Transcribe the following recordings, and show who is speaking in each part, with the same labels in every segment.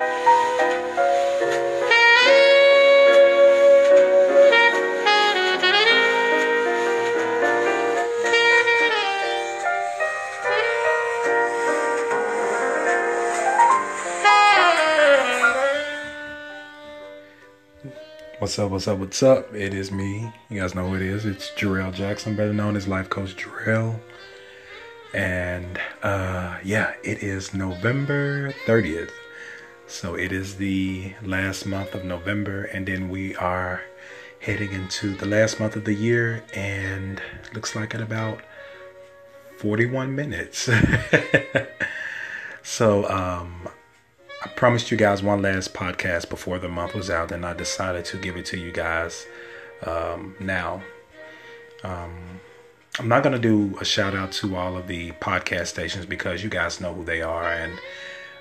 Speaker 1: What's up, what's up, what's up? It is me. You guys know who it is. It's Jarrell Jackson, better known as Life Coach Jarrell. And uh yeah, it is November 30th. So it is the last month of November, and then we are heading into the last month of the year, and looks like at about 41 minutes. so um I promised you guys one last podcast before the month was out, and I decided to give it to you guys um, now. Um, I'm not going to do a shout out to all of the podcast stations because you guys know who they are, and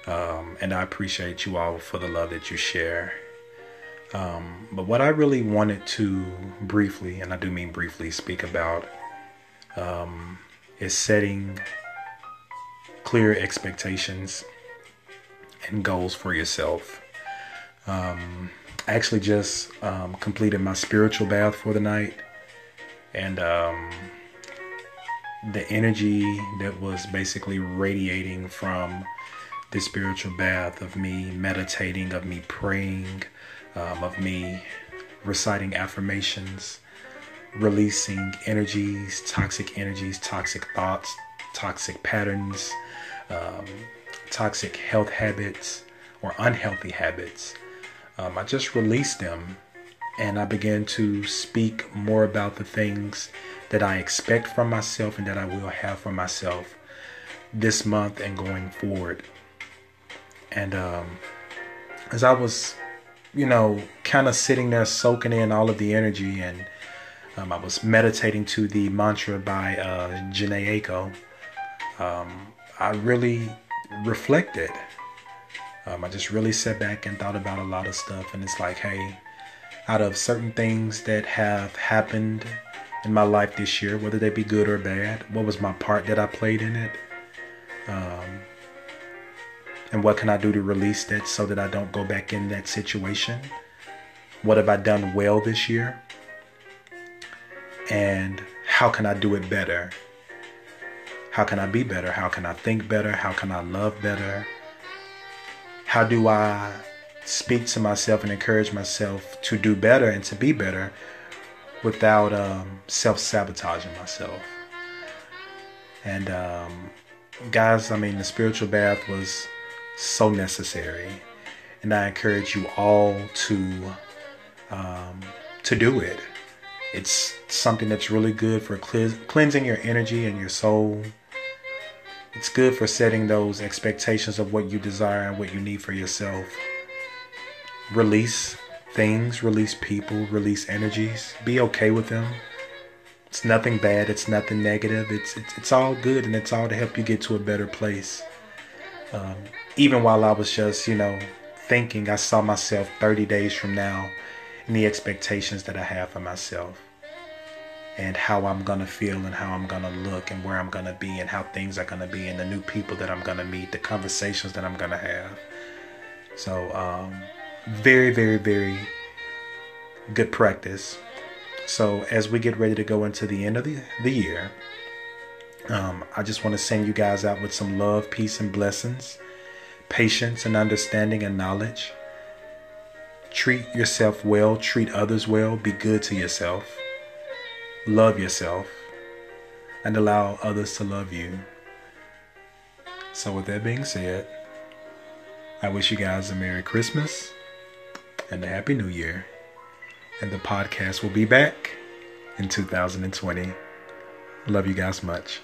Speaker 1: um, and I appreciate you all for the love that you share. Um, but what I really wanted to briefly, and I do mean briefly, speak about um, is setting clear expectations and goals for yourself. Um, I actually just um, completed my spiritual bath for the night, and um, the energy that was basically radiating from the spiritual bath of me meditating, of me praying, um, of me reciting affirmations, releasing energies, toxic energies, toxic thoughts, toxic patterns. Um, toxic health habits or unhealthy habits. Um, I just released them and I began to speak more about the things that I expect from myself and that I will have for myself this month and going forward. And um, as I was, you know, kind of sitting there soaking in all of the energy and um, I was meditating to the mantra by uh, Jhené Aiko. Um, I really reflected. Um, I just really sat back and thought about a lot of stuff, and it's like, hey, out of certain things that have happened in my life this year, whether they be good or bad, what was my part that I played in it? Um, and what can I do to release that so that I don't go back in that situation? What have I done well this year? And how can I do it better how can I be better? How can I think better? How can I love better? How do I speak to myself and encourage myself to do better and to be better without um, self sabotaging myself? And um, guys, I mean, the spiritual bath was so necessary, and I encourage you all to um, to do it. It's something that's really good for cleansing your energy and your soul it's good for setting those expectations of what you desire and what you need for yourself. Release things, release people, release energies. Be okay with them. It's nothing bad, it's nothing negative. It's it's, it's all good and it's all to help you get to a better place. Um, even while I was just, you know, thinking, I saw myself 30 days from now and the expectations that I have for myself and how I'm going to feel and how I'm going to look and where I'm going to be and how things are going to be and the new people that I'm going to meet, the conversations that I'm going to have. So, um, very, very, very good practice. So, as we get ready to go into the end of the, the year, um, I just want to send you guys out with some love, peace, and blessings, patience, and understanding and knowledge. Treat yourself well, treat others well, be good to yourself love yourself and allow others to love you. So, with that being said, I wish you guys a Merry Christmas and a Happy New Year. And the podcast will be back in 2020. Love you guys much.